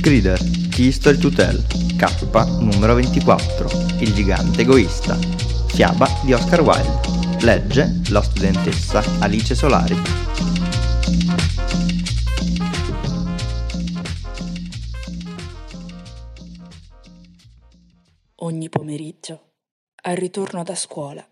Grider, Key Story to Tell, K numero 24, Il gigante egoista, fiaba di Oscar Wilde, legge la studentessa Alice Solari. Ogni pomeriggio, al ritorno da scuola,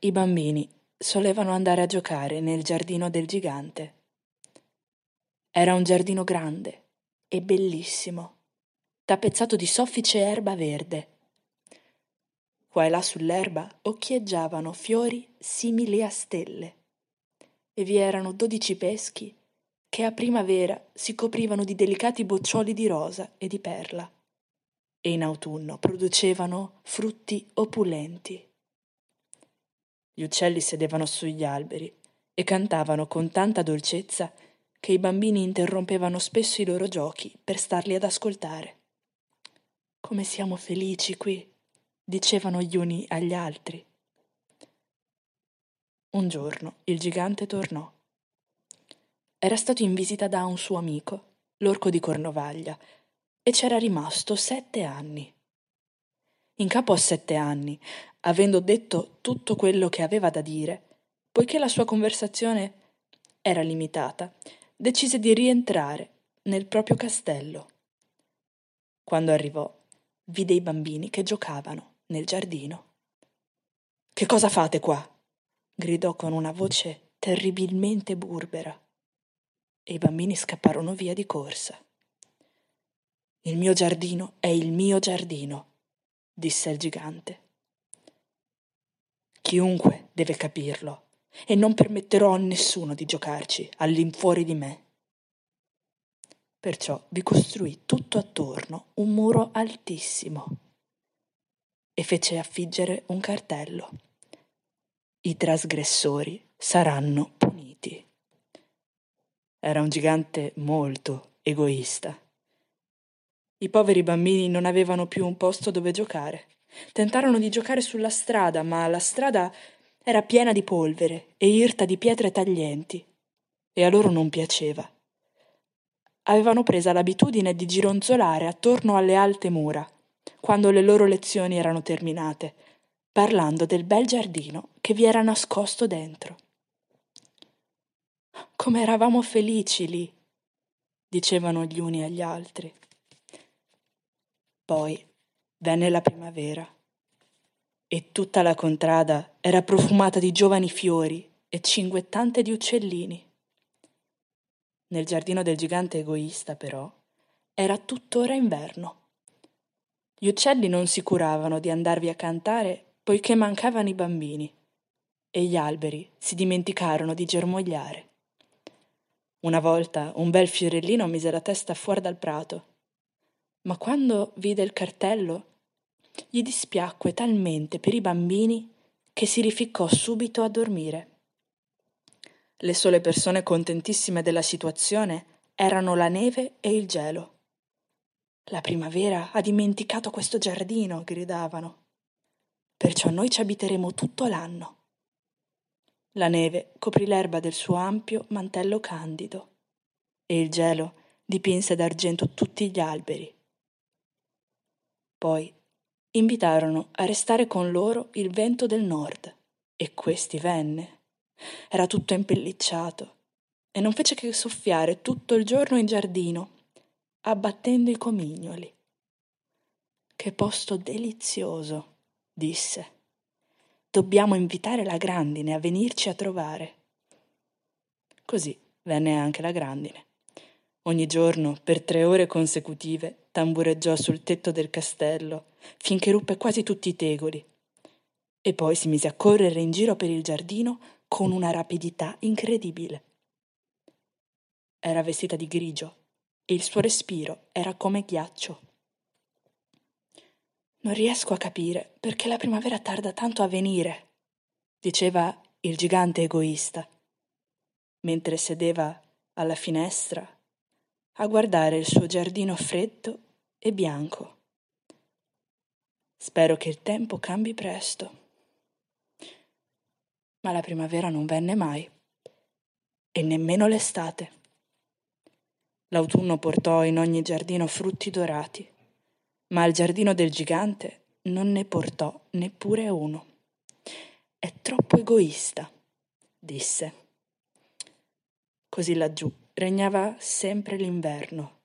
i bambini solevano andare a giocare nel giardino del gigante. Era un giardino grande e bellissimo, tappezzato di soffice erba verde. Qua e là sull'erba occhieggiavano fiori simili a stelle e vi erano dodici peschi che a primavera si coprivano di delicati boccioli di rosa e di perla e in autunno producevano frutti opulenti. Gli uccelli sedevano sugli alberi e cantavano con tanta dolcezza che i bambini interrompevano spesso i loro giochi per starli ad ascoltare. Come siamo felici qui, dicevano gli uni agli altri. Un giorno il gigante tornò. Era stato in visita da un suo amico, l'orco di Cornovaglia, e c'era rimasto sette anni. In capo a sette anni, avendo detto tutto quello che aveva da dire, poiché la sua conversazione era limitata, decise di rientrare nel proprio castello. Quando arrivò, vide i bambini che giocavano nel giardino. Che cosa fate qua? gridò con una voce terribilmente burbera. E i bambini scapparono via di corsa. Il mio giardino è il mio giardino, disse il gigante. Chiunque deve capirlo e non permetterò a nessuno di giocarci all'infuori di me. Perciò vi costruì tutto attorno un muro altissimo e fece affiggere un cartello. I trasgressori saranno puniti. Era un gigante molto egoista. I poveri bambini non avevano più un posto dove giocare. Tentarono di giocare sulla strada, ma la strada era piena di polvere e irta di pietre taglienti, e a loro non piaceva. Avevano presa l'abitudine di gironzolare attorno alle alte mura, quando le loro lezioni erano terminate, parlando del bel giardino che vi era nascosto dentro. Come eravamo felici lì, dicevano gli uni agli altri. Poi venne la primavera e tutta la contrada era profumata di giovani fiori e cinguettante di uccellini. Nel giardino del gigante egoista, però, era tuttora inverno. Gli uccelli non si curavano di andarvi a cantare poiché mancavano i bambini e gli alberi si dimenticarono di germogliare. Una volta un bel fiorellino mise la testa fuori dal prato, ma quando vide il cartello gli dispiacque talmente per i bambini che si rificcò subito a dormire. Le sole persone contentissime della situazione erano la neve e il gelo. La primavera ha dimenticato questo giardino, gridavano. Perciò noi ci abiteremo tutto l'anno. La neve coprì l'erba del suo ampio mantello candido e il gelo dipinse d'argento tutti gli alberi. Poi invitarono a restare con loro il vento del nord, e questi venne. Era tutto impellicciato, e non fece che soffiare tutto il giorno in giardino, abbattendo i comignoli. Che posto delizioso, disse. Dobbiamo invitare la grandine a venirci a trovare. Così venne anche la grandine. Ogni giorno, per tre ore consecutive, tambureggiò sul tetto del castello, finché ruppe quasi tutti i tegoli. E poi si mise a correre in giro per il giardino con una rapidità incredibile. Era vestita di grigio e il suo respiro era come ghiaccio. Non riesco a capire perché la primavera tarda tanto a venire, diceva il gigante egoista, mentre sedeva alla finestra a guardare il suo giardino freddo e bianco. Spero che il tempo cambi presto. Ma la primavera non venne mai, e nemmeno l'estate. L'autunno portò in ogni giardino frutti dorati, ma al giardino del gigante non ne portò neppure uno. È troppo egoista, disse. Così laggiù regnava sempre l'inverno,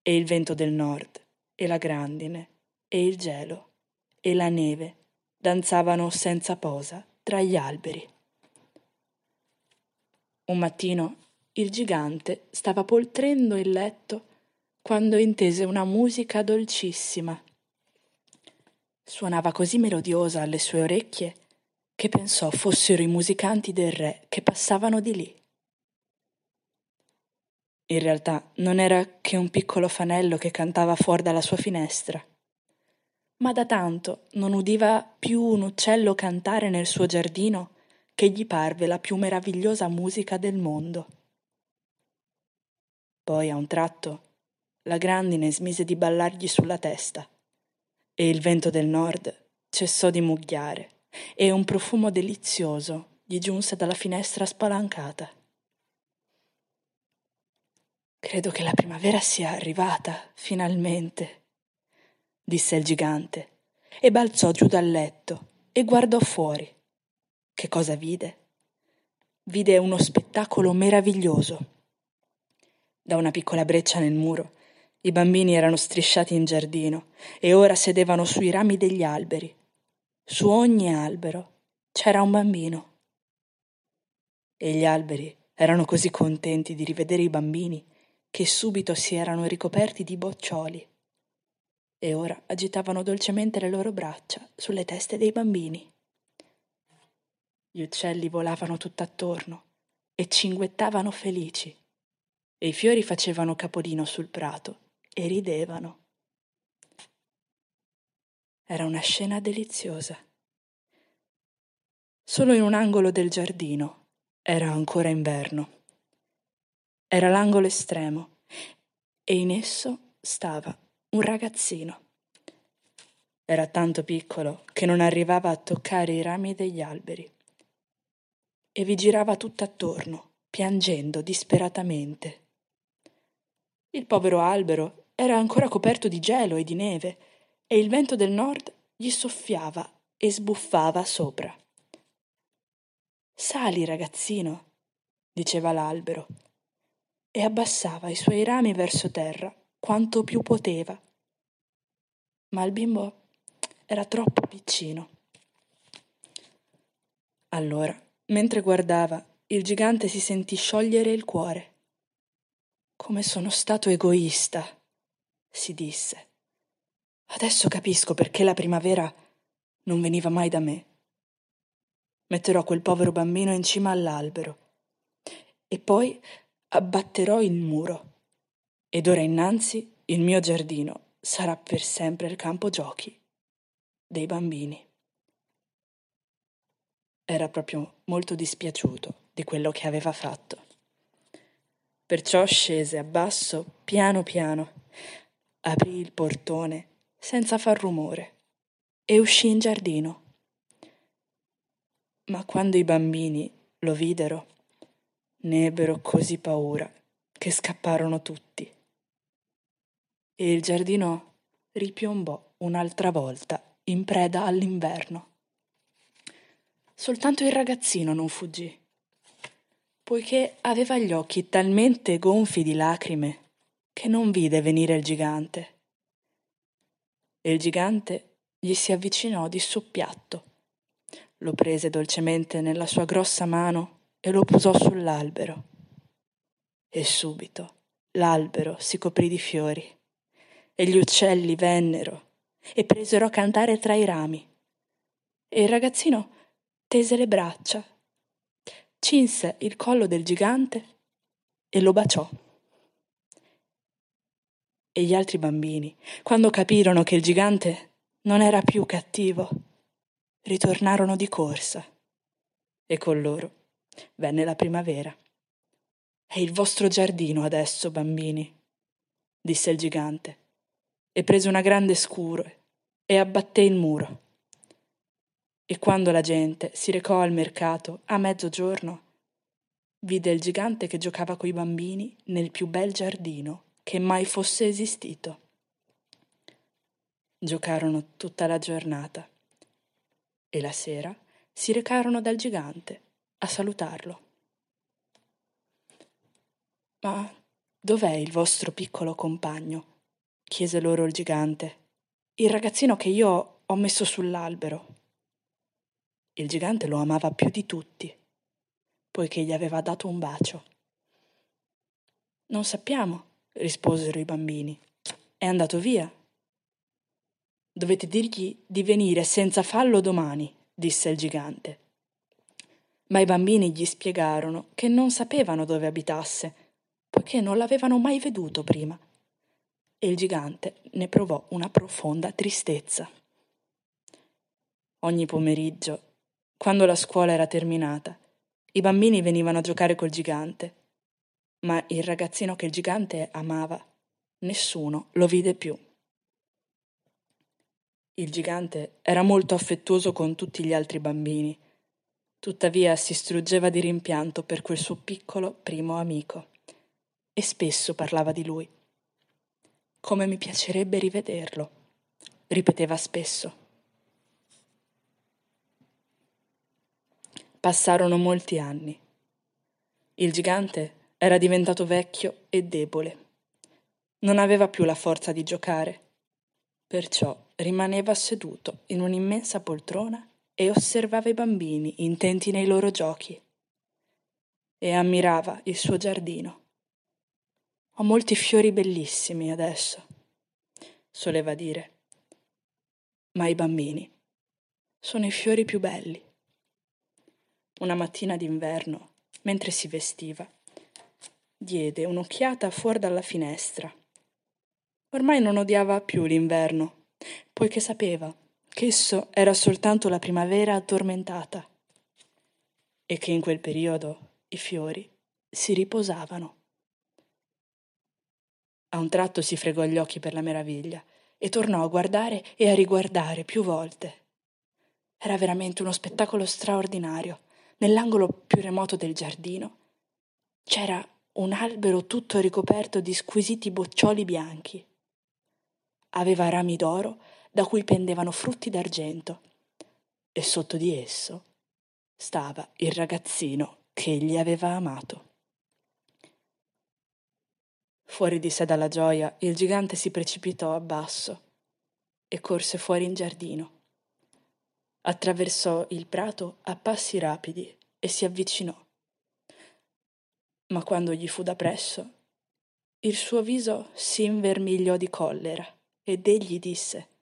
e il vento del nord, e la grandine, e il gelo, e la neve danzavano senza posa tra gli alberi. Un mattino il gigante stava poltrendo il letto quando intese una musica dolcissima. Suonava così melodiosa alle sue orecchie che pensò fossero i musicanti del re che passavano di lì. In realtà non era che un piccolo fanello che cantava fuori dalla sua finestra. Ma da tanto non udiva più un uccello cantare nel suo giardino che gli parve la più meravigliosa musica del mondo. Poi a un tratto la grandine smise di ballargli sulla testa e il vento del nord cessò di mugghiare e un profumo delizioso gli giunse dalla finestra spalancata. Credo che la primavera sia arrivata, finalmente, disse il gigante, e balzò giù dal letto e guardò fuori. Che cosa vide? Vide uno spettacolo meraviglioso. Da una piccola breccia nel muro i bambini erano strisciati in giardino e ora sedevano sui rami degli alberi. Su ogni albero c'era un bambino. E gli alberi erano così contenti di rivedere i bambini che subito si erano ricoperti di boccioli e ora agitavano dolcemente le loro braccia sulle teste dei bambini. Gli uccelli volavano tutt'attorno e cinguettavano felici, e i fiori facevano capolino sul prato e ridevano. Era una scena deliziosa. Solo in un angolo del giardino era ancora inverno. Era l'angolo estremo e in esso stava un ragazzino. Era tanto piccolo che non arrivava a toccare i rami degli alberi e vi girava tutt'attorno, piangendo disperatamente. Il povero albero era ancora coperto di gelo e di neve, e il vento del nord gli soffiava e sbuffava sopra. Sali, ragazzino, diceva l'albero, e abbassava i suoi rami verso terra quanto più poteva. Ma il bimbo era troppo piccino. Allora Mentre guardava, il gigante si sentì sciogliere il cuore. Come sono stato egoista, si disse. Adesso capisco perché la primavera non veniva mai da me. Metterò quel povero bambino in cima all'albero e poi abbatterò il muro. Ed ora innanzi il mio giardino sarà per sempre il campo giochi dei bambini era proprio molto dispiaciuto di quello che aveva fatto. Perciò scese a basso, piano piano, aprì il portone senza far rumore e uscì in giardino. Ma quando i bambini lo videro, ne ebbero così paura che scapparono tutti. E il giardino ripiombò un'altra volta in preda all'inverno. Soltanto il ragazzino non fuggì, poiché aveva gli occhi talmente gonfi di lacrime che non vide venire il gigante. E il gigante gli si avvicinò di soppiatto, lo prese dolcemente nella sua grossa mano e lo posò sull'albero. E subito l'albero si coprì di fiori e gli uccelli vennero e presero a cantare tra i rami. E il ragazzino tese le braccia, cinse il collo del gigante e lo baciò. E gli altri bambini, quando capirono che il gigante non era più cattivo, ritornarono di corsa. E con loro venne la primavera. È il vostro giardino adesso, bambini, disse il gigante, e prese una grande scure e abbatté il muro e quando la gente si recò al mercato a mezzogiorno, vide il gigante che giocava coi bambini nel più bel giardino che mai fosse esistito. Giocarono tutta la giornata e la sera si recarono dal gigante a salutarlo. Ma dov'è il vostro piccolo compagno? chiese loro il gigante. Il ragazzino che io ho messo sull'albero. Il gigante lo amava più di tutti, poiché gli aveva dato un bacio. Non sappiamo, risposero i bambini. È andato via. Dovete dirgli di venire senza fallo domani, disse il gigante. Ma i bambini gli spiegarono che non sapevano dove abitasse, poiché non l'avevano mai veduto prima e il gigante ne provò una profonda tristezza. Ogni pomeriggio, quando la scuola era terminata, i bambini venivano a giocare col gigante, ma il ragazzino che il gigante amava, nessuno lo vide più. Il gigante era molto affettuoso con tutti gli altri bambini, tuttavia si struggeva di rimpianto per quel suo piccolo primo amico e spesso parlava di lui. Come mi piacerebbe rivederlo, ripeteva spesso. Passarono molti anni. Il gigante era diventato vecchio e debole. Non aveva più la forza di giocare. Perciò rimaneva seduto in un'immensa poltrona e osservava i bambini intenti nei loro giochi. E ammirava il suo giardino. Ho molti fiori bellissimi adesso, soleva dire. Ma i bambini sono i fiori più belli. Una mattina d'inverno, mentre si vestiva, diede un'occhiata fuori dalla finestra. Ormai non odiava più l'inverno, poiché sapeva che esso era soltanto la primavera addormentata e che in quel periodo i fiori si riposavano. A un tratto si fregò gli occhi per la meraviglia e tornò a guardare e a riguardare più volte. Era veramente uno spettacolo straordinario. Nell'angolo più remoto del giardino c'era un albero tutto ricoperto di squisiti boccioli bianchi. Aveva rami d'oro da cui pendevano frutti d'argento e sotto di esso stava il ragazzino che egli aveva amato. Fuori di sé dalla gioia, il gigante si precipitò a basso e corse fuori in giardino. Attraversò il prato a passi rapidi e si avvicinò. Ma quando gli fu da presso, il suo viso si invermigliò di collera ed egli disse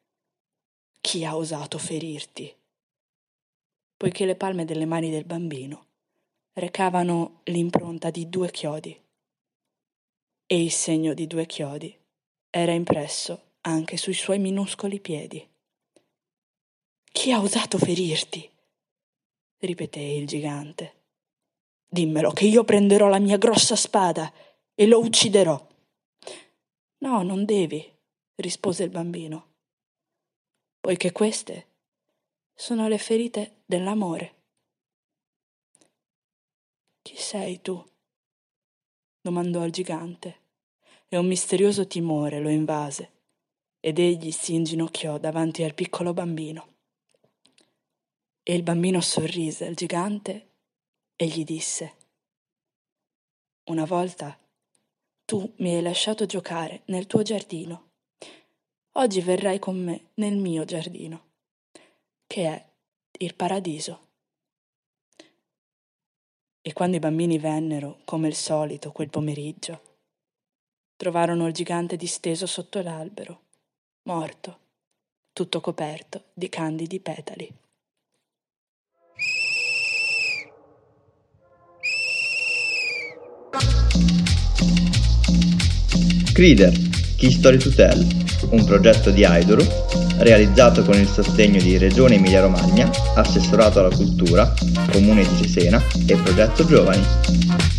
Chi ha osato ferirti? Poiché le palme delle mani del bambino recavano l'impronta di due chiodi e il segno di due chiodi era impresso anche sui suoi minuscoli piedi. Chi ha osato ferirti? ripeté il gigante. Dimmelo che io prenderò la mia grossa spada e lo ucciderò. No, non devi, rispose il bambino, poiché queste sono le ferite dell'amore. Chi sei tu? domandò il gigante, e un misterioso timore lo invase, ed egli si inginocchiò davanti al piccolo bambino. E il bambino sorrise al gigante e gli disse Una volta tu mi hai lasciato giocare nel tuo giardino. Oggi verrai con me nel mio giardino, che è il paradiso. E quando i bambini vennero, come al solito, quel pomeriggio, trovarono il gigante disteso sotto l'albero, morto, tutto coperto di candidi petali. Crider, Key Story to Tell, un progetto di Aidoru realizzato con il sostegno di Regione Emilia-Romagna, Assessorato alla Cultura, Comune di Cesena e Progetto Giovani.